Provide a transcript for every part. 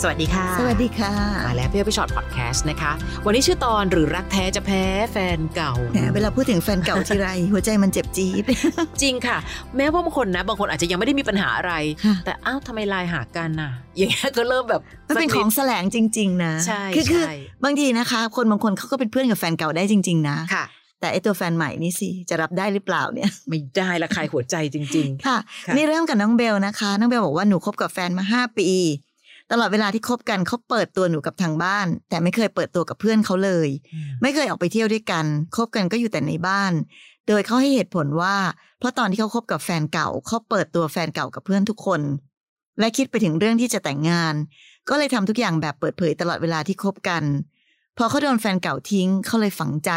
สวัสดีค่ะ สวัสดีค่ะ มาแล้วพี่อ้อยพี่ฉอดพอดแคสต์นะคะ วันนี้ชื่อตอนหรือรักแท้จะแพ้แฟนเก่าแหมเวลาพูดถึงแฟนเก่าทีไร หัวใจมันเจ็บจี๊ด จริงค่ะ แม้ว่าบางคนนะ บางคนอาจจะยังไม่ได้มีปัญหาอะไรค่ะแต่อ้าวทำไมไลน์หากันน่ะ อย่างเงี้ยก็เริ่มแบบมันเป็นของแสลงจริง ๆ นะ ใช่คือคือใช่บางทีนะคะ คนบางคนเขาก็เป็นเพื่อนกับแฟนเก่าได้จริง ๆ นะค่ะแต่ไอตัวแฟนใหม่นี่สิ จะรับได้หรือเปล่าเนี่ย ไม่ได้ละคายหัวใจจริงค่ะค่ะ นี่เริ่มกับน้องเบลนะคะ น้องเบลบอกว่าหนูคบกับแฟนมาห้าปี ตลอดเวลาที่คบกันเขาเปิดตัวหนูกับทางบ้าน แต่ไม่เคยเปิดตัวกับเพื่อนเขาเลยๆไม่เคยออกไปเที่ยวด้วยกันคบกันก็อยู่แต่ในบ้าน โดยเขาให้เหตุผลว่า เพราะตอนที่เขาคบกับแฟนเก่าเขาเปิดตัวแฟนเก่ากับเพื่อนทุกคน และคิดไปถึงเรื่องที่จะแต่งงาน ก็เลยทำทุกอย่างแบบเปิดเผยตลอดเวลาที่คบกันพอเขาโดนแฟนเก่าทิ้งเขาเลยฝังใจ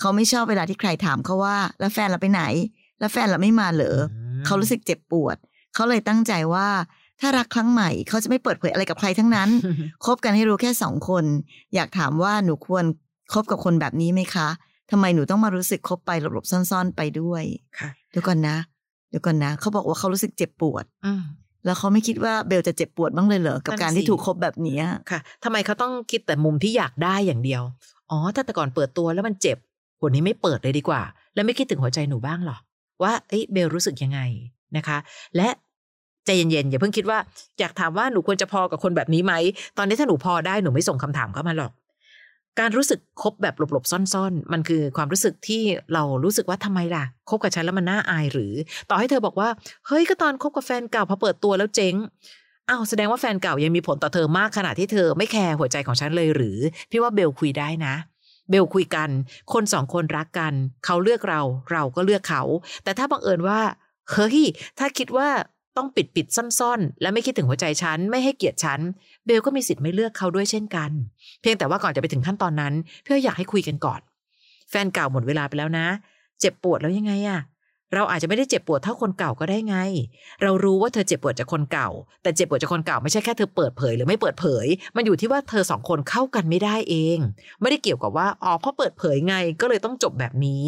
เขาไม่ชอบเวลาที่ใครถามเขาว่า แล้วแฟนเราไปไหน แล้วแฟนเราไม่มาเหรอมเขารู้สึกเจ็บปวดเขาเลยตั้งใจว่า ถ้ารักครั้งใหม่เขาจะไม่เปิดเผยอะไรกับใครทั้งนั้น คบกันให้รู้แค่สองคน อยากถามว่าหนูควรคบกับคนแบบนี้ไหมคะทำไมหนูต้องมารู้สึกคบไปหลบๆซ่อนๆไปด้วยค่ะเดี๋ยวก่อนนะ เดี๋ยวก่อนนะ เขาบอกว่าเขารู้สึกเจ็บปวดอืมแล้วเขาไม่คิดว่าเบลจะเจ็บปวดบ้างเลยเหรอ กับนั่นการสิที่ถูกคบแบบเนี้ยค่ะทำไมเขาต้องคิดแต่มุมที่อยากได้อย่างเดียว อ๋อ ถ้าแต่ก่อนเปิดตัวแล้วมันเจ็บวันนี้ไม่เปิดเลยดีกว่า แล้วไม่คิดถึงหัวใจหนูบ้างเหรอ ว่า เอ้ยเบลรู้สึกยังไงนะคะ และ ใจเย็นๆอย่าเพิ่งคิดว่าอยากถามว่าหนูควรจะพอกับคนแบบนี้ไหมตอนนี้ถ้าหนูพอได้หนูไม่ส่งคำถามเข้ามาหรอก การรู้สึกคบแบบหลบๆซ่อนๆ มันคือความรู้สึกที่เรารู้สึกว่าทำไมล่ะคบกับฉันแล้วมันน่าอายหรือ ต่อให้เธอบอกว่าเฮ้ยก็ตอนคบกับแฟนเก่าพอเปิดตัวแล้วเจ๊งอ้าวแสดงว่าแฟนเก่ายังมีผลต่อเธอมากขนาดที่เธอไม่แคร์หัวใจของฉันเลยหรือ พี่ว่าเบลคุยได้นะ เบลคุยกัน คนสองคนรักกัน เขาเลือกเราเราก็เลือกเขา แต่ถ้าบังเอิญว่าเฮ้ยถ้าคิดว่า ต้องปิดปิดซ่อนๆ และไม่คิดถึงหัวใจฉัน ไม่ให้เกียรติฉัน เบลก็มีสิทธิ์ไม่เลือกเขาด้วยเช่นกัน เพียงแต่ว่าก่อนจะไปถึงขั้นตอนนั้นเพื่ออยากให้คุยกันก่อน แฟนเก่าหมดเวลาไปแล้วนะ เจ็บปวดแล้วยังไงอะเราอาจจะไม่ได้เจ็บปวดเท่าคนเก่าก็ได้ไง เรารู้ว่าเธอเจ็บปวดจากคนเก่า แต่เจ็บปวดจากคนเก่าไม่ใช่แค่เธอเปิดเผยหรือไม่เปิดเผย มันอยู่ที่ว่าเธอสองคนเข้ากันไม่ได้เอง ไม่ได้เกี่ยวกับว่าอ๋อเพราะเปิดเผยไงก็เลยต้องจบแบบนี้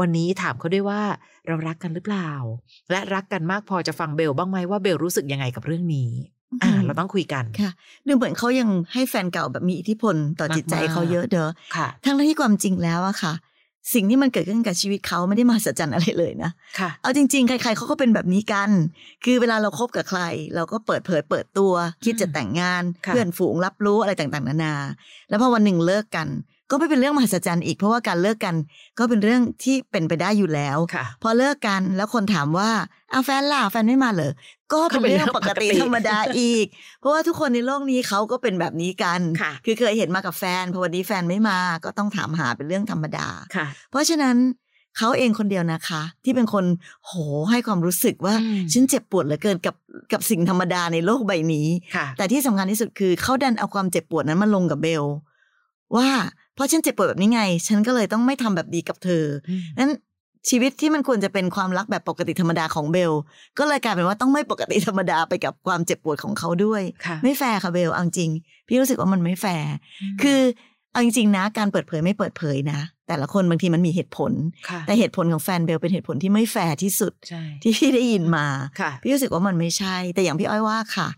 วันนี้ถามเขาด้วยว่าเรารักกันหรือเปล่า และรักกันมากพอจะฟังเบลบ้างไหมว่าเบลรู้สึกยังไงกับเรื่องนี้อ่าเราต้องคุยกันค่ะดูเหมือนเขายังให้แฟนเก่าแบบมีอิทธิพลต่อจิตใจมากๆเขาเยอะเด้อค่ะทั้งที่ความจริงแล้วอะค่ะ สิ่งที่มันเกิดขึ้นกับชีวิตเขาไม่ได้มหัศจรรย์อะไรเลยนะค่ะเอาจริง ๆ ใคร ๆเขาก็เป็นแบบนี้กัน คือเวลาเราคบกับใคร เราก็เปิดเผยเปิดตัว คิดจะแต่งงานค่ะเพื่อนฝูงรับรู้อะไรต่างๆ นานา แล้วพอวันหนึ่งเลิกกัน ก็ไม่เป็นเรื่องมหัศจรรย์อีกเพราะว่าการเลิกกัน ก็เป็นเรื่องที่เป็นไปได้อยู่แล้วค่ะพอเลิกกันแล้วคนถามว่าเอาแฟนล่ะแฟนไม่มาเหรอก็เป็นเรื่องปกติธรรมดาอีก เพราะว่าทุกคนในโลกนี้เขาก็เป็นแบบนี้กันค่ะคือเคยเห็นมากับแฟนพอวันนี้แฟนไม่มาก็ต้องถามหาเป็นเรื่องธรรมดาค่ะเพราะฉะนั้นเขาเองคนเดียวนะคะ ที่เป็นคนโหให้ความรู้สึกว่าอืมฉันเจ็บปวดเหลือเกินกับกับสิ่งธรรมดาในโลกใบนี้ค่ะแต่ที่สำคัญที่สุดคือเขาดันเอาความเจ็บปวดนั้นมาลงกับเบลว่า เพราะฉันเจ็บปวดแบบนี้ไง ฉันก็เลยต้องไม่ทำแบบดีกับเธอนั้นชีวิตที่มันควรจะเป็นความรักแบบปกติธรรมดาของเบล ก็เลยกลายเป็นว่าต้องไม่ปกติธรรมดาไปกับความเจ็บปวดของเขาด้วยค่ะไม่แฟร์ค่ะเบลเอาจริง พี่รู้สึกว่ามันไม่แฟร์คือเอาจริงๆนะ การเปิดเผยไม่เปิดเผยนะ แต่ละคนบางทีมันมีเหตุผลค่ะแต่เหตุผลของแฟนเบลเป็นเหตุผลที่ไม่แฟร์ที่สุดใช่ที่พี่ได้ยินมาค่ะพี่รู้สึกว่ามันไม่ใช่ แต่อย่างพี่อ้อยว่าค่ะ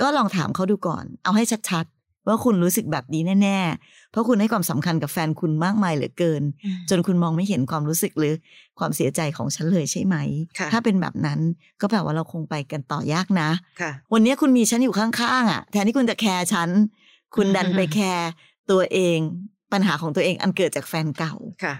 ก็ลองถามเขาดูก่อน เอาให้ชัดๆ ว่าคุณรู้สึกแบบนี้แน่ ๆ เพราะคุณให้ความสำคัญกับแฟนคุณมากมายเหลือเกิน จนคุณมองไม่เห็นความรู้สึกหรือความเสียใจของฉันเลยใช่ไหมค่ะถ้าเป็นแบบนั้นก็แปลว่าเราคงไปกันต่อยากนะค่ะวันนี้คุณมีฉันอยู่ข้างๆอะ แทนที่คุณจะแคร์ฉัน คุณดันไปแคร์ตัวเอง ปัญหาของตัวเองอันเกิดจากแฟนเก่าค่ะ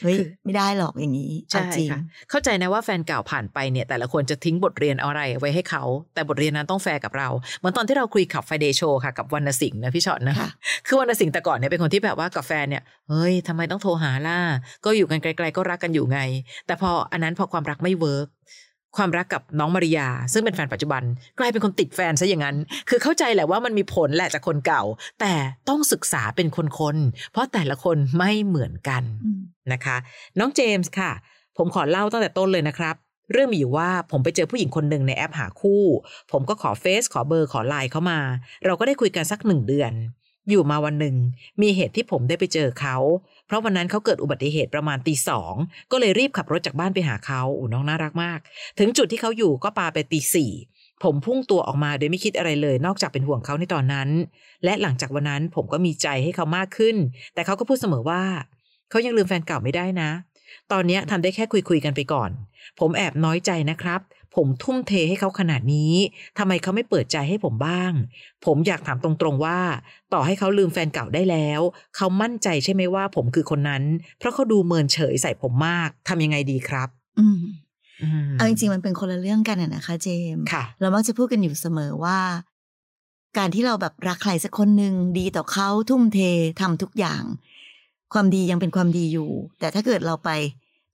เฮ้ยคือไม่ได้หรอกอย่างนี้ใช่เอาจริงค่ะเข้าใจนะว่าแฟนเก่าผ่านไปเนี่ย แต่ละคนจะทิ้งบทเรียนอะไรไว้ให้เขา แต่บทเรียนนั้นต้องแฟร์กับเรา เหมือนตอนที่เราคุย Club Friday Show ค่ะกับวรรณสิงห์นะพี่ฉอดนะคะคือวรรณสิงห์แต่ก่อนเนี่ยเป็นคนที่แบบว่ากับแฟนเนี่ยเฮ้ยทำไมต้องโทรหาล่ะก็อยู่กันไกล ๆ ก็รักกันอยู่ไง แต่พออันนั้นพอความรักไม่ work ความรักกับน้องมาริยา ซึ่งเป็นแฟนปัจจุบัน กลายเป็นคนติดแฟนซะอย่างนั้น คือเข้าใจแหละว่ามันมีผลแหละจากคนเก่า แต่ต้องศึกษาเป็นคนๆเพราะแต่ละคนไม่เหมือนกันอืมนะคะ น้องเจมส์ค่ะ ผมขอเล่าตั้งแต่ต้นเลยนะครับ เรื่องมีอยู่ว่าผมไปเจอผู้หญิงคนหนึ่งในแอปหาคู่ ผมก็ขอเฟซขอเบอร์ขอไลน์เข้ามา เราก็ได้คุยกันสักหนึ่งเดือน อยู่มาวันหนึ่ง มีเหตุที่ผมได้ไปเจอเขา เพราะวันนั้นเขาเกิดอุบัติเหตุประมาณตีสองก็เลยรีบขับรถจากบ้านไปหาเขาอูน้องน่ารักมาก ถึงจุดที่เขาอยู่ก็ปาไปตีสี่ผมพุ่งตัวออกมาโดยไม่คิดอะไรเลย นอกจากเป็นห่วงเขาในตอนนั้น และหลังจากวันนั้นผมก็มีใจให้เขามากขึ้น แต่เขาก็พูดเสมอว่า เขายังลืมแฟนเก่าไม่ได้นะ ตอนนี้ทำได้แค่คุยๆกันไปก่อน ผมแอบน้อยใจนะครับ ผมทุ่มเทให้เขาขนาดนี้ทำไมเขาไม่เปิดใจให้ผมบ้าง ผมอยากถามตรงๆว่า ต่อให้เขาลืมแฟนเก่าได้แล้ว เขามั่นใจใช่ไหมว่า ผมคือคนนั้น เพราะเขาดูเมินเฉยใส่ผมมากทำยังไงดีครับ อืมอืมเอาจริงๆมันเป็นคนละเรื่องกันอะนะคะ เจมส์ค่ะเรามักจะพูดกันอยู่เสมอว่า การที่เราแบบรักใครสักคนหนึ่งดีต่อเขาทุ่มเททำทุกอย่าง ความดียังเป็นความดีอยู่ แต่ถ้าเกิดเราไป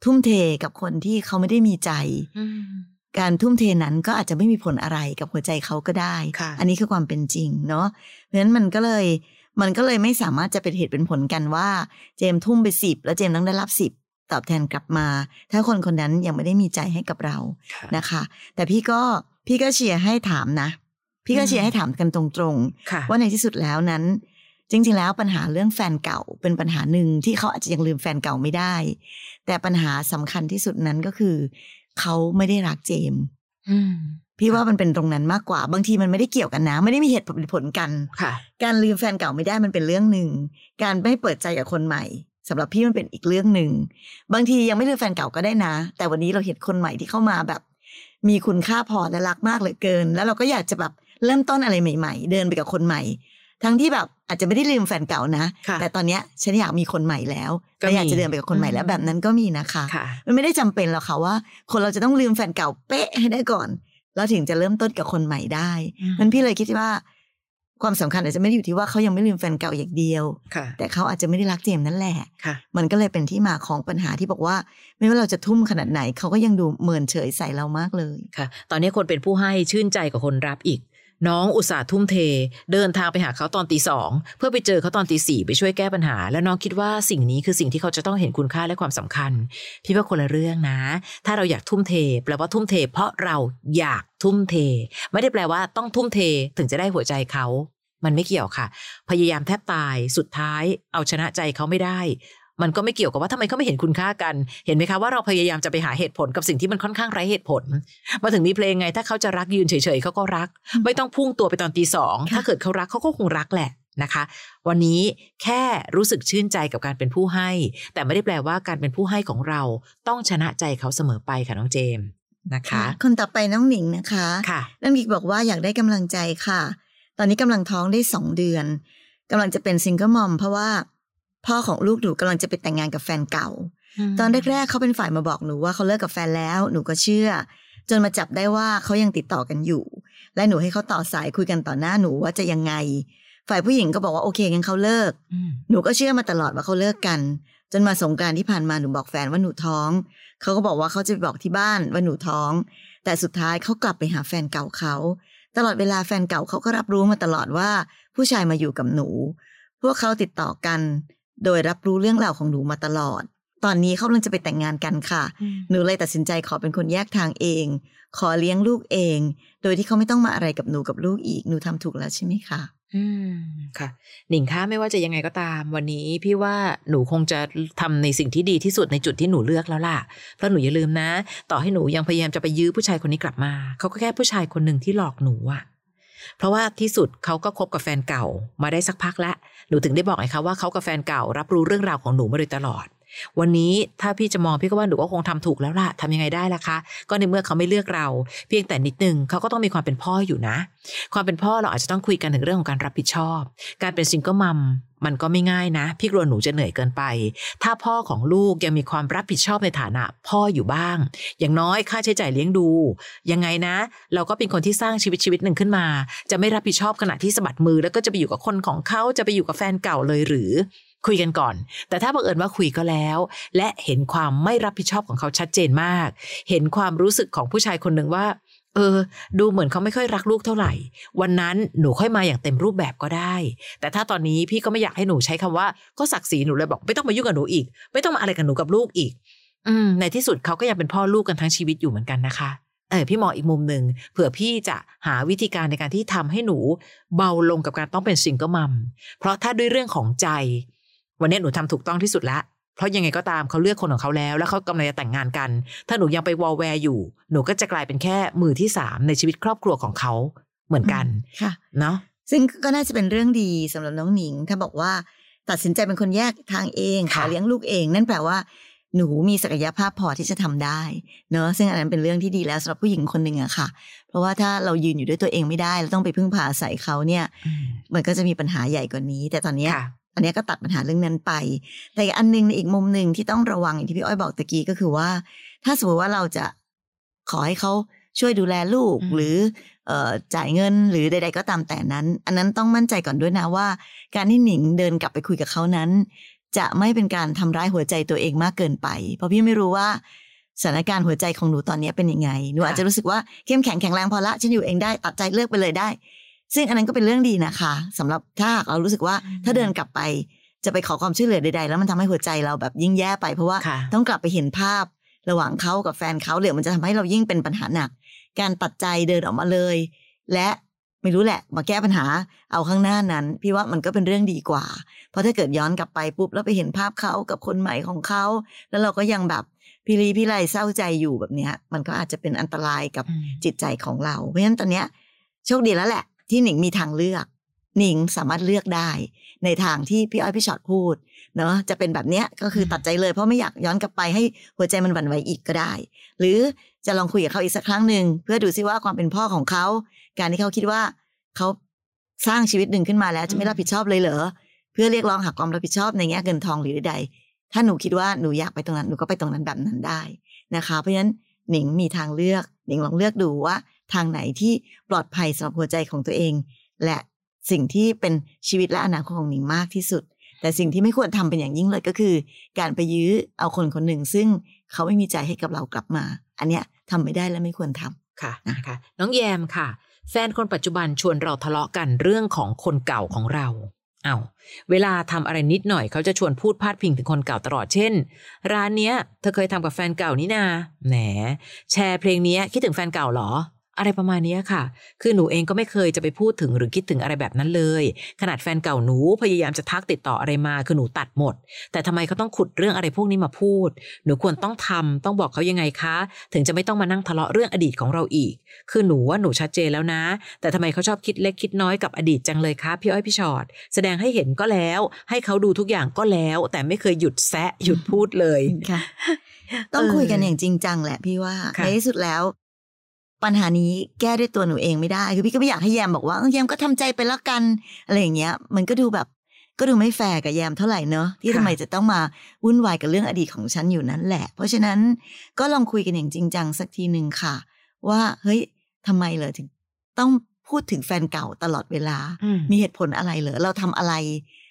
ทุ่มเทกับคนที่เขาไม่ได้มีใจอืม การทุ่มเทนั้นก็อาจจะไม่มีผลอะไรกับหัวใจเขาก็ได้ค่ะอันนี้คือความเป็นจริงเนาะ เพราะฉะนั้นมันก็เลย มันก็เลยไม่สามารถจะเป็นเหตุเป็นผลกันว่า เจมส์ทุ่มไปสิบแล้วเจมส์ต้องได้รับสิบตอบแทนกลับมา ถ้าคนคนนั้นยังไม่ได้มีใจให้กับเราค่ะนะคะ แต่พี่ก็พี่ก็เชียร์ให้ถามนะ พี่ก็เชียร์ให้ถามกันตรงๆค่ะว่าในที่สุดแล้วนั้น จริง ๆ แล้วปัญหาเรื่องแฟนเก่าเป็นปัญหาหนึ่งที่เขาอาจจะยังลืมแฟนเก่าไม่ได้ แต่ปัญหาสำคัญที่สุดนั้นก็คือ เขาไม่ได้รักเจมส์อืมพี่ว่ามันเป็นตรงนั้นมากกว่า บางทีมันไม่ได้เกี่ยวกันนะ ไม่ได้มีเหตุผลกันค่ะ การลืมแฟนเก่าไม่ได้มันเป็นเรื่องหนึ่ง การไม่เปิดใจกับคนใหม่สำหรับพี่มันเป็นอีกเรื่องหนึ่ง บางทียังไม่ลืมแฟนเก่าก็ได้นะ แต่วันนี้เราเห็นคนใหม่ที่เข้ามาแบบ มีคุณค่าพอและรักมากเหลือเกิน แล้วเราก็อยากจะแบบเริ่มต้นอะไรใหม่ ๆ เดินไปกับคนใหม่ ทั้งที่แบบอาจจะไม่ได้ลืมแฟนเก่านะค่ะแต่ตอนเนี้ยฉันอยากมีคนใหม่แล้วก็และอยากมีจะเดินไปกับคนใหม่แล้วอืมแบบนั้นก็มีนะคะค่ะมันไม่ได้จำเป็นหรอกค่ะว่า คนเราจะต้องลืมแฟนเก่าเป๊ะให้ได้ก่อน แล้วถึงจะเริ่มต้นกับคนใหม่ได้อืมมันพี่เลยคิดว่า ความสำคัญอาจจะไม่ได้อยู่ที่ว่าเขายังไม่ลืมแฟนเก่าอย่างเดียวค่ะแต่เขาอาจจะไม่ได้รักเจมส์นั่นแหละค่ะมันก็เลยเป็นที่มาของปัญหาที่บอกว่า ไม่ว่าเราจะทุ่มขนาดไหนเขาก็ยังดูเมินเฉยใส่เรามากเลยค่ะ ตอนนี้คนเป็นผู้ให้ชื่นใจกับคนรับอีก น้องอุตส่าห์ทุ่มเท เดินทางไปหาเขาตอนตีสองเพื่อไปเจอเขาตอนตีสี่ไปช่วยแก้ปัญหา แล้วน้องคิดว่าสิ่งนี้คือสิ่งที่เขาจะต้องเห็นคุณค่าและความสำคัญ พี่ว่าคนละเรื่องนะ ถ้าเราอยากทุ่มเท แปลว่าทุ่มเท เพราะเราอยากทุ่มเท ไม่ได้แปลว่าต้องทุ่มเทถึงจะได้หัวใจเขา มันไม่เกี่ยวค่ะ พยายามแทบตายสุดท้าย เอาชนะใจเขาไม่ได้ มันก็ไม่เกี่ยวกับว่าทำไมเขาไม่เห็นคุณค่ากัน เห็นไหมคะว่าเราพยายามจะไปหาเหตุผลกับสิ่งที่มันค่อนข้างไร้เหตุผล มาถึงมีเพลงไง ถ้าเขาจะรักยืนเฉยๆเขาก็รัก ไม่ต้องพุ่งตัวไปตอนตีสองค่ะถ้าเกิดเขารักเขาก็คงรักแหละนะคะ วันนี้แค่รู้สึกชื่นใจกับการเป็นผู้ให้ แต่ไม่ได้แปลว่าการเป็นผู้ให้ของเราต้องชนะใจเขาเสมอไปค่ะน้องเจมส์นะคะคนต่อไปน้องหนิงนะคะค่ะน้องหนิงบอกว่าอยากได้กำลังใจค่ะ ตอนนี้กำลังท้องได้สองเดือนกำลังจะเป็นซิงเกิลมอมเพราะว่า พ่อของลูกหนูกำลังจะไปแต่งงานกับแฟนเก่า ตอนแรกๆเขาเป็นฝ่ายมาบอกหนูว่าเขาเลิกกับแฟนแล้ว หนูก็เชื่อ จนมาจับได้ว่าเขายังติดต่อกันอยู่ และหนูให้เขาต่อสายคุยกันต่อหน้าหนูว่าจะยังไง ฝ่ายผู้หญิงก็บอกว่าโอเคงั้นเขาเลิกอืมหนูก็เชื่อมาตลอดว่าเขาเลิกกัน จนมาสงกรารที่ผ่านมาหนูบอกแฟนว่าหนูท้องเขาก็บอกว่าเขาจะไปบอกที่บ้านว่าหนูท้อง แต่สุดท้ายเขากลับไปหาแฟนเก่าเขาตลอดเวลาแฟนเก่าเขาก็รับรู้มาตลอดว่า ผู้ชายมาอยู่กับหนู พวกเขาติดต่อกัน โดยรับรู้เรื่องราวของหนูมาตลอด ตอนนี้เขากำลังจะไปแต่งงานกันค่ะ หนูเลยตัดสินใจขอเป็นคนแยกทางเอง ขอเลี้ยงลูกเอง โดยที่เขาไม่ต้องมาอะไรกับหนูกับลูกอีก หนูทำถูกแล้วใช่ไหมคะอืมค่ะ หนิงคะไม่ว่าจะยังไงก็ตาม วันนี้พี่ว่าหนูคงจะทำในสิ่งที่ดีที่สุดในจุดที่หนูเลือกแล้วล่ะ เพราะหนูอย่าลืมนะ ต่อให้หนูยังพยายามจะไปยื้อผู้ชายคนนี้กลับมา เขาก็แค่ผู้ชายคนหนึ่งที่หลอกหนูอะ เพราะว่าที่สุดเขาก็คบกับแฟนเก่ามาได้สักพักแล้วหนูถึงได้บอกไงคะว่าเขากับแฟนเก่ารับรู้เรื่องราวของหนูมาโดยตลอด วันนี้ถ้าพี่จะมองพี่ก็ว่าหนูก็คงทำถูกแล้วล่ะทำยังไงได้ล่ะคะ ก็ในเมื่อเขาไม่เลือกเรา เพียงแต่นิดนึงเขาก็ต้องมีความเป็นพ่ออยู่นะ ความเป็นพ่อเราอาจจะต้องคุยกันถึงเรื่องของการรับผิดชอบ การเป็นซิงเกิลมัมมันก็ไม่ง่ายนะ พี่กลัวหนูจะเหนื่อยเกินไป ถ้าพ่อของลูกยังมีความรับผิดชอบในฐานะพ่ออยู่บ้าง อย่างน้อยค่าใช้จ่ายเลี้ยงดู ยังไงนะ เราก็เป็นคนที่สร้างชีวิตชีวิตหนึ่งขึ้นมา จะไม่รับผิดชอบขณะที่สะบัดมือ แล้วก็จะไปอยู่กับคนของเขาจะไปอยู่กับแฟนเก่าเลยหรือ คุยกันก่อน แต่ถ้าบังเอิญว่าคุยก็แล้ว และเห็นความไม่รับผิดชอบของเขาชัดเจนมาก เห็นความรู้สึกของผู้ชายคนหนึ่งว่า เออ ดูเหมือนเขาไม่ค่อยรักลูกเท่าไหร่ วันนั้นหนูค่อยมาอย่างเต็มรูปแบบก็ได้ แต่ถ้าตอนนี้พี่ก็ไม่อยากให้หนูใช้คำว่า ก็ศักดิ์ศรีหนูเลยบอกไม่ต้องมายุ่งกับหนูอีก ไม่ต้องมาอะไรกับหนูกับลูกอีก อืม ในที่สุดเขาก็ยังเป็นพ่อลูกกันทั้งชีวิตอยู่เหมือนกันนะคะเออพี่มองอีกมุมหนึ่งเผื่อพี่จะหาวิธีการในการที่ทำให้หนูเบาลงกับการต้องเป็นซิงเกิลมัมเพราะถ้าด้วยเรื่องของใจ วันนี้หนูทำถูกต้องที่สุดแล้วเพราะยังไงก็ตามเขาเลือกคนของเขาแล้ว แล้วเขากำลังจะแต่งงานกัน ถ้าหนูยังไปวอลแวร์อยู่ หนูก็จะกลายเป็นแค่มือที่สามในชีวิตครอบครัวของเขาเหมือนกันค่ะเนาะซึ่งก็น่าจะเป็นเรื่องดีสำหรับน้องหนิง ถ้าบอกว่าตัดสินใจเป็นคนแยกทางเองหาเลี้ยงลูกเอง นั่นแปลว่าหนูมีศักยภาพพอที่จะทำได้เนอะซึ่งอันนั้นเป็นเรื่องที่ดีแล้วสำหรับผู้หญิงคนหนึ่งอะค่ะ เพราะว่าถ้าเรายืนอยู่ด้วยตัวเองไม่ได้เราต้องไปพึ่งพาอาศัยเขาเนี่ยอืมมันก็จะมีปัญหาใหญ่กว่านี้ แต่ตอนเนี้ยค่ะ อันเนี้ยก็ตัดปัญหาเรื่องนั้นไป แต่อีกอันหนึงในอีกมุมหนึ่งที่ต้องระวังอย่างที่พี่อ้อยบอกตะกี้ก็คือว่า ถ้าสมมติว่าเราจะขอให้เขาช่วยดูแลลูกอืมหรือเอ่อจ่ายเงินหรือใด ๆ ก็ตามแต่นั้น อันนั้นต้องมั่นใจก่อนด้วยนะว่า การที่หนิงเดินกลับไปคุยกับเขานั้น จะไม่เป็นการทำร้ายหัวใจตัวเองมากเกินไป เพราะพี่ไม่รู้ว่าสถานการณ์หัวใจของหนูตอนนี้เป็นยังไง หนูอาจจะรู้สึกว่าเข้มแข็งแข็งแรงพอละ ฉันอยู่เองได้ตัดใจเลิกไปเลยได้ ซึ่งอันนั้นก็เป็นเรื่องดีนะคะสำหรับถ้าหากเรารู้สึกว่าอืมถ้าเดินกลับไปจะไปขอความช่วยเหลือใดๆ แล้วมันทำให้หัวใจเราแบบยิ่งแย่ไป เพราะว่าค่ะต้องกลับไปเห็นภาพระหว่างเขากับแฟนเขาเหลือมันจะทำให้เรายิ่งเป็นปัญหาหนัก การตัดใจเดินออกมาเลย และไม่รู้แหละ มาแก้ปัญหาเอาข้างหน้านั้น พี่ว่ามันก็เป็นเรื่องดีกว่า เพราะถ้าเกิดย้อนกลับไปปุ๊บแล้วไปเห็นภาพเขากับคนใหม่ของเขา แล้วเราก็ยังแบบพี่ลีพี่ไรเศร้าใจอยู่แบบเนี้ย มันก็อาจจะเป็นอันตรายกับอืมจิตใจของเรา เพราะฉะนั้นตอนเนี้ยโชคดีแล้วแหละ ที่หนิงมีทางเลือก หนิงสามารถเลือกได้ในทางที่พี่อ้อยพี่ชอตพูดเนาะจะเป็นแบบเนี้ยก็คือตัดใจเลยเพราะไม่อยากย้อนกลับไปให้หัวใจมันหวั่นไหวอีกก็ได้ หรือจะลองคุยกับเขาอีกสักครั้งหนึ่งเพื่อดูซิว่าความเป็นพ่อของเขา การที่เขาคิดว่าเขาสร้างชีวิตหนึ่งขึ้นมาแล้วจะไม่รับผิดชอบเลยเหรอเพื่อเรียกร้องหาความรับผิดชอบในแง่เงินทองหรือใดๆถ้าหนูคิดว่าหนูอยากไปตรงนั้นหนูก็ไปตรงนั้นแบบนั้นได้นะคะ เพราะฉะนั้นหนิงมีทางเลือกหนิงลองเลือกดูว่า ทางไหนที่ปลอดภัยสำหรับหัวใจของตัวเอง และสิ่งที่เป็นชีวิตและอนาคตของหนิงมากที่สุด แต่สิ่งที่ไม่ควรทำเป็นอย่างยิ่งเลยก็คือ การไปยื้อเอาคนคนหนึ่ง ซึ่งเขาไม่มีใจให้กับเรากลับมา อันเนี้ยทำไม่ได้และไม่ควรทำค่ะนะคะน้องแยมค่ะ แฟนคนปัจจุบันชวนเราทะเลาะกันเรื่องของคนเก่าของเราเอาเวลาทำอะไรนิดหน่อยเขาจะชวนพูดพาดพิงถึงคนเก่าตลอดเช่น ร้านเนี้ยเธอเคยทำกับแฟนเก่านี่นาแหนแชร์เพลงเนี้ยคิดถึงแฟนเก่าเหรอ อะไรประมาณเนี้ยค่ะ คือหนูเองก็ไม่เคยจะไปพูดถึงหรือคิดถึงอะไรแบบนั้นเลย ขนาดแฟนเก่าหนูพยายามจะทักติดต่ออะไรมาคือหนูตัดหมด แต่ทำไมเขาต้องขุดเรื่องอะไรพวกนี้มาพูด หนูควรต้องทำต้องบอกเขายังไงคะ ถึงจะไม่ต้องมานั่งทะเลาะเรื่องอดีตของเราอีก คือหนูว่าหนูชัดเจนแล้วนะ แต่ทำไมเขาชอบคิดเล็กคิดน้อยกับอดีตจังเลยคะพี่อ้อยพี่ชอ็อตแสดงให้เห็นก็แล้ว ให้เขาดูทุกอย่างก็แล้ว แต่ไม่เคยหยุดแซะหยุดพูดเลยค่ะต้องคุยกันอย่างจริงจังแหละพี่ว่าค่ะในที่สุดแล้ว ปัญหานี้แก้ด้วยตัวหนูเองไม่ได้ คือพี่ก็ไม่อยากให้แยมบอกว่าเออแยมก็ทำใจไปแล้วกันอะไรอย่างเงี้ย มันก็ดูแบบก็ดูไม่แฟร์กับแยมเท่าไหร่เนอะที่ทำไมจะต้องมาวุ่นวายกับเรื่องอดีตของฉันอยู่นั่นแหละ เพราะฉะนั้นก็ลองคุยกันอย่างจริงจังสักทีหนึ่งค่ะ ว่าเฮ้ยทำไมเหรอถึงต้องพูดถึงแฟนเก่าตลอดเวลาอืมมีเหตุผลอะไรเหรอเราทำอะไร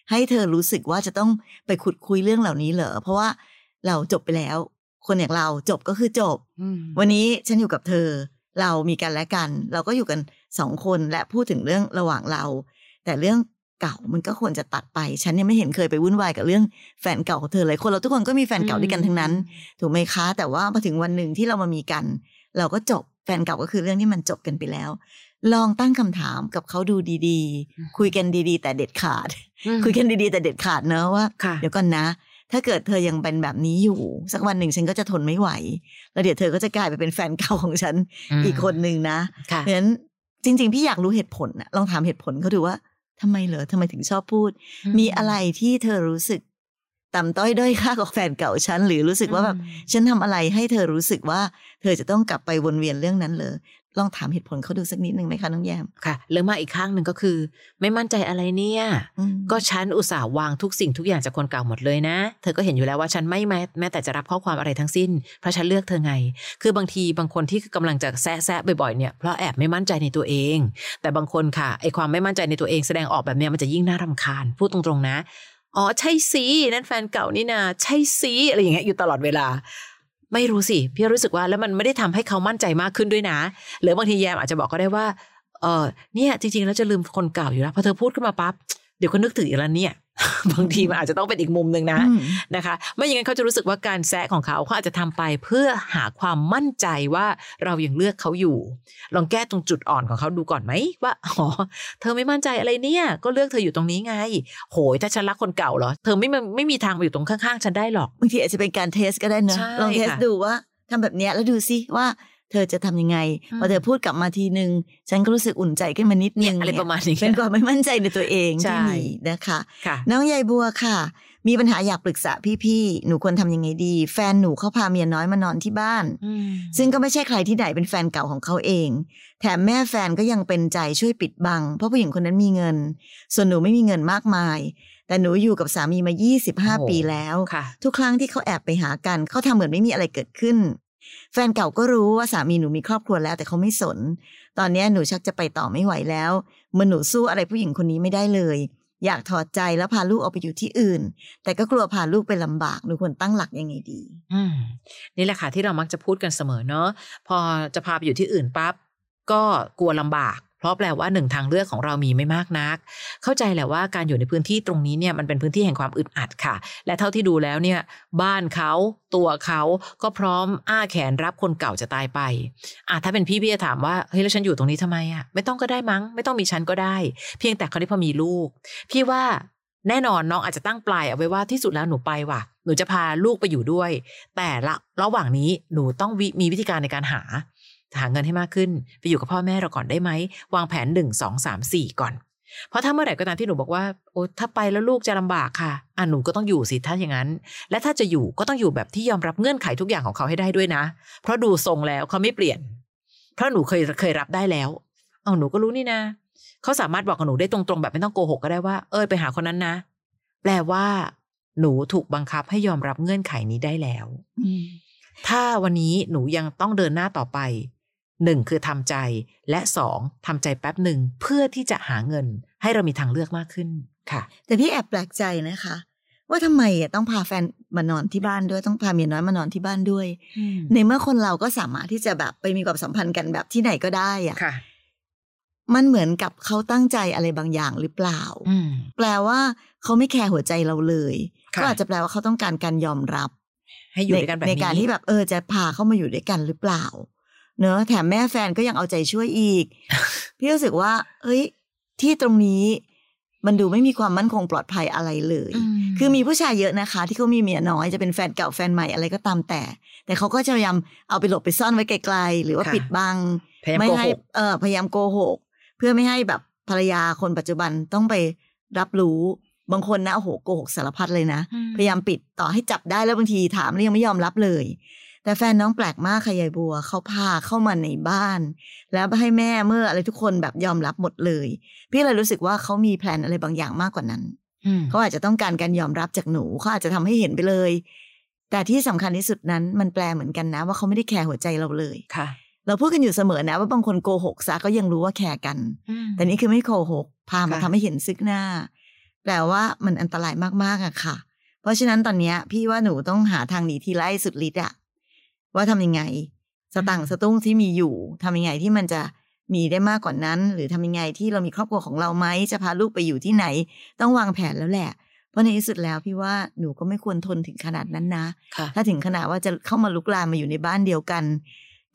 ให้เธอรู้สึกว่าจะต้องไปขุดคุยเรื่องเหล่านี้เหรอเพราะว่าเราจบไปแล้ว คนอย่างเราจบก็คือจบอืมวันนี้ฉันอยู่กับเธอ เรามีกันและกัน เราก็อยู่กันสองคนและพูดถึงเรื่องระหว่างเรา แต่เรื่องเก่ามันก็ควรจะตัดไป ฉันยังไม่เห็นเคยไปวุ่นวายกับเรื่องแฟนเก่าของเธอเลยคนเราทุกคนก็มีแฟนเก่าด้วยกันทั้งนั้น ถูกไหมคะ แต่ว่าพอถึงวันหนึ่งที่เรามามีกัน เราก็จบแฟนเก่าก็คือเรื่องที่มันจบกันไปแล้ว ลองตั้งคำถามกับเขาดูดีอืมๆคุยกันดีๆ แต่เด็ดขาดอืมคุยกันดีๆ แต่เด็ดขาดเนอะว่าค่ะเดี๋ยวก่อนนะ ถ้าเกิดเธอยังเป็นแบบนี้อยู่ สักวันหนึ่งฉันก็จะทนไม่ไหว แล้วเดี๋ยวเธอก็จะกลายไปเป็นแฟนเก่าของฉันมอีกคนหนึ่งนะค่ะเพราะฉะนั้นจริง ๆ พี่อยากรู้เหตุผลนะลองถามเหตุผลเขาดูว่าทำไมเหรอทำไมถึงชอบพูด มีอะไรที่เธอรู้สึกต่ำต้อยด้อยค่ากับแฟนเก่าฉัน หรือรู้สึกว่าแบบฉันทำอะไรให้เธอรู้สึกว่า เธอจะต้องกลับไปวนเวียนเรื่องนั้นเลย ลองถามเหตุผลเขาดูสักนิดนึงไหมคะน้องแยมค่ะหรือมาอีกข้างหนึ่งก็คือ ไม่มั่นใจอะไรเนี่ยอืมก็ฉันอุตส่าห์วางทุกสิ่งทุกอย่างจากคนเก่าหมดเลยนะ เธอก็เห็นอยู่แล้วว่าฉันไม่แม้แม้แต่จะรับข้อความอะไรทั้งสิ้น เพราะฉันเลือกเธอไง คือบางทีบางคนที่กำลังจะแซะแซะบ่อยๆเนี่ยเพราะแอบไม่มั่นใจในตัวเอง แต่บางคนค่ะไอความไม่มั่นใจในตัวเองแสดงออกแบบเนี้ยมันจะยิ่งน่ารำคาญพูดตรงๆนะอ๋อใช่สินั่นแฟนเก่านี่นาใช่สิอะไรอย่างเงี้ยอยู่ตลอดเวลา ไม่รู้สิพี่รู้สึกว่าแล้วมันไม่ได้ทำให้เขามั่นใจมากขึ้นด้วยนะ หรือบางทีแยมอาจจะบอกก็ได้ว่า เออเนี่ยจริงๆแล้วจะลืมคนเก่าอยู่แล้วพอเธอพูดขึ้นมาปั๊บเดี๋ยวก็นึกถึงอีกแล้วเนี่ย บางทีมันอาจจะต้องเป็นอีกมุมหนึ่งนะอืมนะคะ ไม่อย่างนั้นเขาจะรู้สึกว่าการแซะของเขาเขาอาจจะทำไปเพื่อหาความมั่นใจว่าเรายังเลือกเขาอยู่ ลองแก้ตรงจุดอ่อนของเขาดูก่อนไหมว่าอ๋อเธอไม่มั่นใจอะไรเนี่ย ก็เลือกเธออยู่ตรงนี้ไง โหยถ้าฉันรักคนเก่าเหรอเธอไม่ไม่ไม่มีทางมาอยู่ตรงข้างๆฉันได้หรอกบางทีอาจจะเป็นการ test ก็ได้เนอะใช่ลอง test ค่ะดูว่าทำแบบเนี้ยแล้วดูซิว่า เธอจะทำยังไงอืมพอเธอพูดกลับมาทีนึง ฉันก็รู้สึกอุ่นใจขึ้นมานิดนึเนี่ยงอะไรเนี่ยประมาณนี้เป็นความไม่มั่นใจในตัวเองใช่ที่มีนะคะค่ะน้องยายบัวค่ะ มีปัญหาอยากปรึกษาพี่ๆหนูควรทำยังไงดี แฟนหนูเขาพาเมียน้อยมานอนที่บ้านอืมซึ่งก็ไม่ใช่ใครที่ไหนเป็นแฟนเก่าของเขาเอง แถมแม่แฟนก็ยังเป็นใจช่วยปิดบัง เพราะผู้หญิงคนนั้นมีเงิน ส่วนหนูไม่มีเงินมากมายแต่หนูอยู่กับสามีมา 25 ปีแล้วค่ะทุกครั้งที่เขาแอบไปหากัน เขาทำเหมือนไม่มีอะไรเกิดขึ้น แฟนเก่าก็รู้ว่าสามีหนูมีครอบครัวแล้ว แต่เขาไม่สน ตอนนี้หนูชักจะไปต่อไม่ไหวแล้วเมื่อหนูสู้อะไรผู้หญิงคนนี้ไม่ได้เลย อยากถอดใจแล้วพาลูกออกไปอยู่ที่อื่น แต่ก็กลัวพาลูกไปลำบากหนูควรตั้งหลักยังไงดีอืมนี่แหละค่ะที่เรามักจะพูดกันเสมอเนาะพอจะพาไปอยู่ที่อื่นปั๊บก็กลัวลำบาก เพราะแปลว่าหนึ่งทางเลือกของเรามีไม่มากนัก เข้าใจแหละว่าการอยู่ในพื้นที่ตรงนี้เนี่ยมันเป็นพื้นที่แห่งความอึดอัดค่ะ และเท่าที่ดูแล้วเนี่ยบ้านเขาตัวเขาก็พร้อมอ้าแขนรับคนเก่าจะตายไปอะถ้าเป็นพี่พี่จะถามว่าเฮ้ยแล้วฉันอยู่ตรงนี้ทำไมอะไม่ต้องก็ได้มั้ง ไม่ต้องมีฉันก็ได้ เพียงแต่เขาได้พอมีลูก พี่ว่าแน่นอนน้องอาจจะตั้งปลายเอาไว้ว่าที่สุดแล้วหนูไปว่ะ หนูจะพาลูกไปอยู่ด้วย แต่ละระหว่างนี้หนูต้องมีวิธีการในการหา หาเงินให้มากขึ้น ไปอยู่กับพ่อแม่เราก่อนได้ไหม วางแผนหนึ่งสองสามสี่ก่อน เพราะถ้าเมื่อไหร่ก็ตามที่หนูบอกว่า โอ้ถ้าไปแล้วลูกจะลำบากค่ะอะหนูก็ต้องอยู่สิถ้าอย่างนั้น และถ้าจะอยู่ก็ต้องอยู่แบบที่ยอมรับเงื่อนไขทุกอย่างของเขาให้ได้ด้วยนะ เพราะดูทรงแล้วเขาไม่เปลี่ยน เพราะหนูเคยเคยรับได้แล้ว เอาหนูก็รู้นี่นะเขาสามารถบอกกับหนูได้ตรงๆ แบบไม่ต้องโกหกก็ได้ว่า เออไปหาคนนั้นนะ แปลว่า หนูถูกบังคับให้ยอมรับเงื่อนไขนี้ได้แล้วถ้าวันนี้หนูยังต้องเดินหน้าต่อไป หนึ่งคือทำใจและสองทำใจแป๊บหนึ่งเพื่อที่จะหาเงิน ให้เรามีทางเลือกมากขึ้นค่ะ แต่พี่แอบแปลกใจนะคะ ว่าทำไมอะต้องพาแฟนมานอนที่บ้านด้วยต้องพาเมียน้อยมานอนที่บ้านด้วย ในเมื่อคนเราก็สามารถที่จะแบบไปมีความสัมพันธ์กันแบบที่ไหนก็ได้อะค่ะ มันเหมือนกับเขาตั้งใจอะไรบางอย่างหรือเปล่าอืมแปลว่าเขาไม่แคร์หัวใจเราเลยค่ะก็อาจจะแปลว่าเขาต้องการการยอมรับให้อยู่ด้วยกันแบบในนี้การที่แบบเออจะพาเข้ามาอยู่ด้วยกันหรือเปล่า เนอะแถมแม่แฟนก็ยังเอาใจช่วยอีก พี่รู้สึกว่า เอ้ย ที่ตรงนี้มันดูไม่มีความมั่นคงปลอดภัยอะไรเลยอืมคือมีผู้ชายเยอะนะคะ ที่เขามีเมียน้อยจะเป็นแฟนเก่าแฟนใหม่อะไรก็ตามแต่ แต่เขาก็จะพยายามเอาไปหลบไปซ่อนไว้ไกลๆ หรือว่าค่ะปิดบังพยายามไม่โกให้หกเออพยายามโกหก เพื่อไม่ให้แบบภรรยาคนปัจจุบันต้องไปรับรู้ บางคนนะโอ้โหโกหกสารพัดเลยนะ พยายามปิดต่อให้จับได้แล้วบางทีถามแล้วยังไม่ยอมรับเลย แต่แฟนน้องแปลกมากค่ะยายบัวเขาพาเข้ามาในบ้าน แล้วให้แม่เมื่ออะไรทุกคนแบบยอมรับหมดเลย พี่เลยรู้สึกว่าเขามี plan อะไรบางอย่างมากกว่านั้นอืมเขาอาจจะต้องการการยอมรับจากหนูเขาอาจจะทำให้เห็นไปเลย แต่ที่สำคัญที่สุดนั้นมันแปลเหมือนกันนะ ว่าเขาไม่ได้แคร์หัวใจเราเลยค่ะ เราพูดกันอยู่เสมอนะ ว่าบางคนโกหกซะก็ยังรู้ว่าแคร์กันอืมแต่นี่คือไม่โกหก พามาค่ะทำให้เห็นซึ่งหน้า แปลว่ามันอันตรายมากๆอะค่ะ เพราะฉะนั้นตอนเนี้ยพี่ว่าหนูต้องหาทางหนีทีไล่สุดฤทธิ์อะ ว่าทำยังไง สตังค์สตุ้งที่มีอยู่ทำยังไงที่มันจะมีได้มากกว่านั้น หรือทำยังไงที่เรามีครอบครัวของเราไหมจะพาลูกไปอยู่ที่ไหน ต้องวางแผนแล้วแหละ เพราะในที่สุดแล้วพี่ว่าหนูก็ไม่ควรทนถึงขนาดนั้นนะค่ะถ้าถึงขนาดว่าจะเข้ามาลุกลามมาอยู่ในบ้านเดียวกัน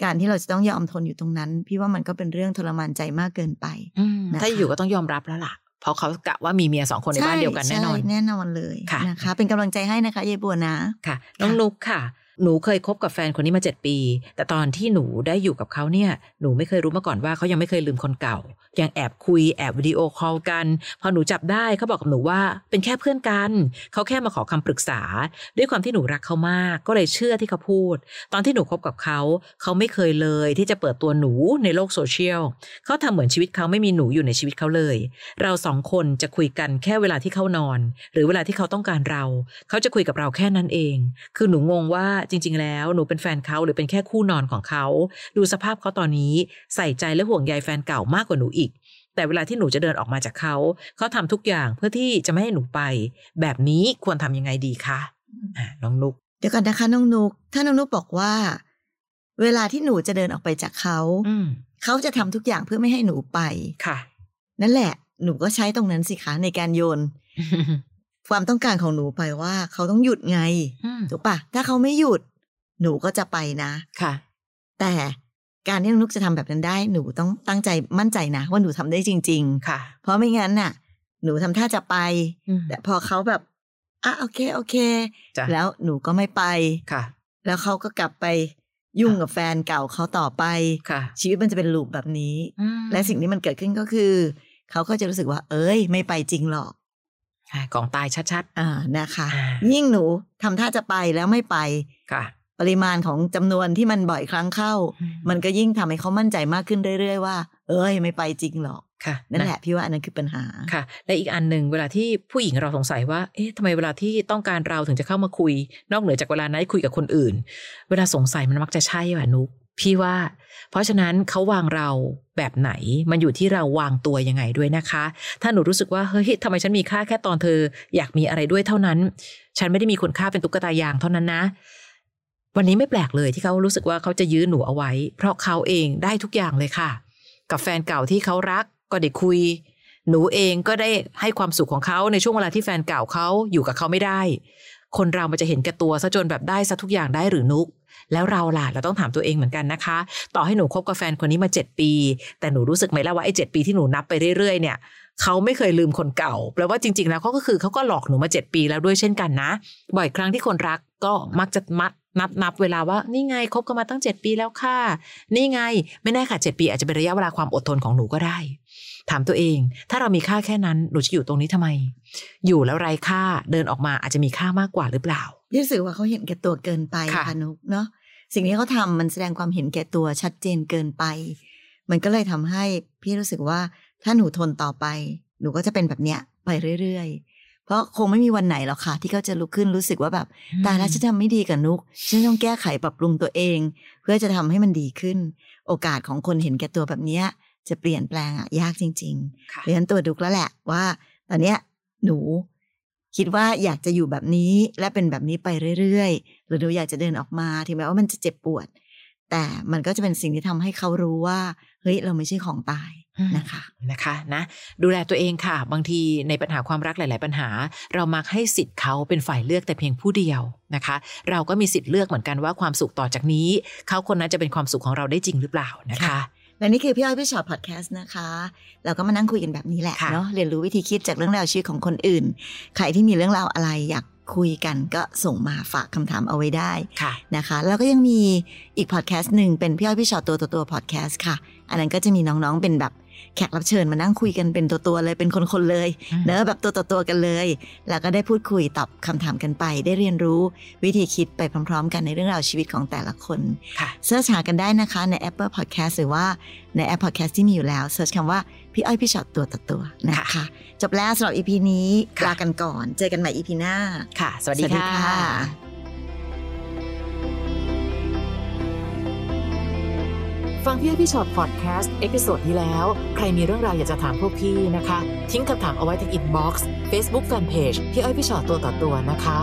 การที่เราจะต้องยอมทนอยู่ตรงนั้น พี่ว่ามันก็เป็นเรื่องทรมานใจมากเกินไปอืมนะคะถ้าอยู่ก็ต้องยอมรับแล้วล่ะเพราะเขากะว่ามีเมียสองคนในบ้านเดียวกันแน่นอนใช่แน่นอนเลยค่ะนะคะ เป็นกำลังใจให้นะคะยายบัวนะค่ะน้องนุกค่ะ หนูเคยคบกับแฟนคนนี้มาเจ็ดปี แต่ตอนที่หนูได้อยู่กับเขาเนี่ย หนูไม่เคยรู้มาก่อนว่าเขายังไม่เคยลืมคนเก่า ยังแอบคุยแอบ video call กัน พอหนูจับได้เขาบอกกับหนูว่า เป็นแค่เพื่อนกัน เขาแค่มาขอคำปรึกษา ด้วยความที่หนูรักเขามาก ก็เลยเชื่อที่เขาพูด ตอนที่หนูคบกับเขา เขาไม่เคยเลยที่จะเปิดตัวหนูในโลกโซเชียล เขาทำเหมือนชีวิตเขาไม่มีหนูอยู่ในชีวิตเขาเลย เราสองคนจะคุยกันแค่เวลาที่เขานอน หรือเวลาที่เขาต้องการเรา เขาจะคุยกับเราแค่นั้นเอง คือหนูงงว่าจริง ๆ แล้วหนูเป็นแฟนเขาหรือเป็นแค่คู่นอนของเขา ดูสภาพเขาตอนนี้ใส่ใจและห่วงใยแฟนเก่ามากกว่าหนูอีก แต่เวลาที่หนูจะเดินออกมาจากเขาเขาทำทุกอย่างเพื่อที่จะไม่ให้หนูไป แบบนี้ควรทำยังไงดีคะอะน้องนุกเดี๋ยวก่อนนะคะน้องนุกถ้าน้องนุกบอกว่า เวลาที่หนูจะเดินออกไปจากเขาอืมเขาจะทำทุกอย่างเพื่อไม่ให้หนูไปค่ะ นั่นแหละหนูก็ใช้ตรงนั้นสิคะในการโยน ความต้องการของหนูไปว่าเขาต้องหยุดไงอืมถูกปะถ้าเขาไม่หยุด หนูก็จะไปนะค่ะ แต่การที่น้องนุกจะทำแบบนั้นได้ หนูต้องตั้งใจมั่นใจนะว่าหนูทำได้จริงค่ะๆเพราะไม่งั้นน่ะ หนูทำท่าจะไปอืมแต่พอเขาแบบอะโอเคโอเคจ้ะแล้วหนูก็ไม่ไปค่ะ แล้วเขาก็กลับไปยุ่งกับแฟนเก่าเขาต่อไปค่ะ ชีวิตมันจะเป็นลูปแบบนี้อืมและสิ่งที่มันเกิดขึ้นก็คือ เขาก็จะรู้สึกว่า เอ้ย ไม่ไปจริงหรอกค่ะ กล่องตายชัดอ่านะคะอ่ายิ่งหนูทำท่าจะไปแล้วไม่ไปๆค่ะ ปริมาณของจำนวนที่มันบ่อยครั้งเข้าอืมมันก็ยิ่งทำให้เขามั่นใจมากขึ้นเรื่อยๆว่า เอ้ยไม่ไปจริงหรอกค่ะนั่นแหละพี่ว่าอันนั้นคือปัญหาค่ะ และอีกอันหนึ่งเวลาที่ผู้หญิงเราสงสัยว่า เอ๊ะทำไมเวลาที่ต้องการเราถึงจะเข้ามาคุย นอกเหนือจากเวลานั้นคุยกับคนอื่น เวลาสงสัยมันมักจะใช่ว่ะนุก พี่ว่า เพราะฉะนั้นเขาวางเราแบบไหน มันอยู่ที่เราวางตัวยังไงด้วยนะคะ ถ้าหนูรู้สึกว่าเฮ้ยทำไมฉันมีค่าแค่ตอนเธอ อยากมีอะไรด้วยเท่านั้น ฉันไม่ได้มีคุณค่าเป็นตุ๊กตายางเท่านั้นนะ วันนี้ไม่แปลกเลยที่เขารู้สึกว่าเขาจะยื้อหนูเอาไว้ เพราะเขาเองได้ทุกอย่างเลยค่ะ กับแฟนเก่าที่เขารักก็ได้คุย หนูเองก็ได้ให้ความสุขของเขาในช่วงเวลาที่แฟนเก่าเขาอยู่กับเขาไม่ได้ คนเรามันจะเห็นแก่ตัวซะจนแบบได้ซะทุกอย่างได้หรือนุก แล้วเราล่ะเราต้องถามตัวเองเหมือนกันนะคะ ต่อให้หนูคบกับแฟนคนนี้มาเจ็ดปี แต่หนูรู้สึกไหมล่ะว่าไอ้เจ็ดปีที่หนูนับไปเรื่อยๆเนี่ยเขาไม่เคยลืมคนเก่าแปลว่าจริง ๆ แล้วเขาก็คือเขาก็หลอกหนูมาเจ็ดปีแล้วด้วยเช่นกันนะ บ่อยครั้งที่คนรักก็มักจะมัดนับนับเวลาว่านี่ไงคบกันมาตั้งเจ็ดปีแล้วค่ะ นี่ไงไม่แน่ค่ะเจ็ดปี อาจจะเป็นระยะเวลาความอดทนของหนูก็ได้ ถามตัวเอง ถ้าเรามีค่าแค่นั้นหนูจะอยู่ตรงนี้ทำไม อยู่แล้วไร้ค่าเดินออกมาอาจจะมีค่ามากกว่าหรือเปล่าพี่รู้สึกว่าเขาเห็นแก่ตัวเกินไปค่ะค่ะนุกเนาะ สิ่งที่เขาทำมันแสดงความเห็นแก่ตัวชัดเจนเกินไป มันก็เลยทำให้พี่รู้สึกว่าถ้าหนูทนต่อไป หนูก็จะเป็นแบบเนี้ยไปเรื่อยๆ เพราะคงไม่มีวันไหนหรอกค่ะ ที่เขาจะลุกขึ้นรู้สึกว่าแบบตายแล้วฉันทำไม่ดีกับนุกฉันต้องแก้ไขปรับปรุงตัวเอง เพื่อจะทำให้มันดีขึ้น โอกาสของคนเห็นแก่ตัวแบบเนี้ยจะเปลี่ยนแปลงอะยากจริงๆค่ะเรียนตัวดุกแล้วแหละว่า ตอนเนี้ยหนู คิดว่าอยากจะอยู่แบบนี้และเป็นแบบนี้ไปเรื่อยๆ หรือหนูอยากจะเดินออกมาถึงแม้ว่ามันจะเจ็บปวด แต่มันก็จะเป็นสิ่งที่ทำให้เขารู้ว่าเฮ้ยเราไม่ใช่ของตายนะคะนะคะนะดูแลตัวเองค่ะ บางทีในปัญหาความรักหลาย ๆ ปัญหา เรามักให้สิทธิ์เขาเป็นฝ่ายเลือกแต่เพียงผู้เดียวนะคะ เราก็มีสิทธิ์เลือกเหมือนกันว่าความสุขต่อจากนี้ เขาคนนั้นจะเป็นความสุขของเราได้จริงหรือเปล่านะคะค่ะ และนี่คือพี่อ้อยพี่ชอตพอดแคสต์นะคะ เราก็มานั่งคุยกันแบบนี้แหละค่ะเนาะเรียนรู้วิธีคิดจากเรื่องราวชีวิตของคนอื่น ใครที่มีเรื่องราวอะไรอยากคุยกันก็ส่งมาฝากคำถามเอาไว้ได้ค่ะนะคะ แล้วก็ยังมีอีกพอดแคสต์หนึ่งเป็นพี่อ้อยพี่ชอตตัวต่อตัวพอดแคสต์ค่ะ อันนั้นก็จะมีน้องๆเป็นแบบ แขกรับเชิญมานั่งคุยกันเป็นตัวตัวๆเลยเป็นคนๆเลยอืมเนอะแบบตัวต่อตัวกันเลย แล้วก็ได้พูดคุยตอบคำถามกันไป ได้เรียนรู้วิธีคิดไปพร้อม ๆ กันในเรื่องราวชีวิตของแต่ละคนค่ะ search หากันได้นะคะใน Apple Podcast หรือว่าในแอป Podcast ที่มีอยู่แล้ว search คำว่าพี่อ้อยพี่ฉอดตัวต่อตัวนะคะ จบแล้วสำหรับ EP นี้ค่ะลากันก่อน เจอกันใหม่ EP หน้าค่ะ สวัสดีสวัสดีค่ะ ฟังพี่อ้อยพี่ฉอด podcast episode ที่แล้ว ใครมีเรื่องราวอยากจะถามพวกพี่นะคะ ทิ้งคำถามเอาไว้ที่ inbox Facebook fanpage พี่อ้อยพี่ฉอดตัวต่อตัวนะคะ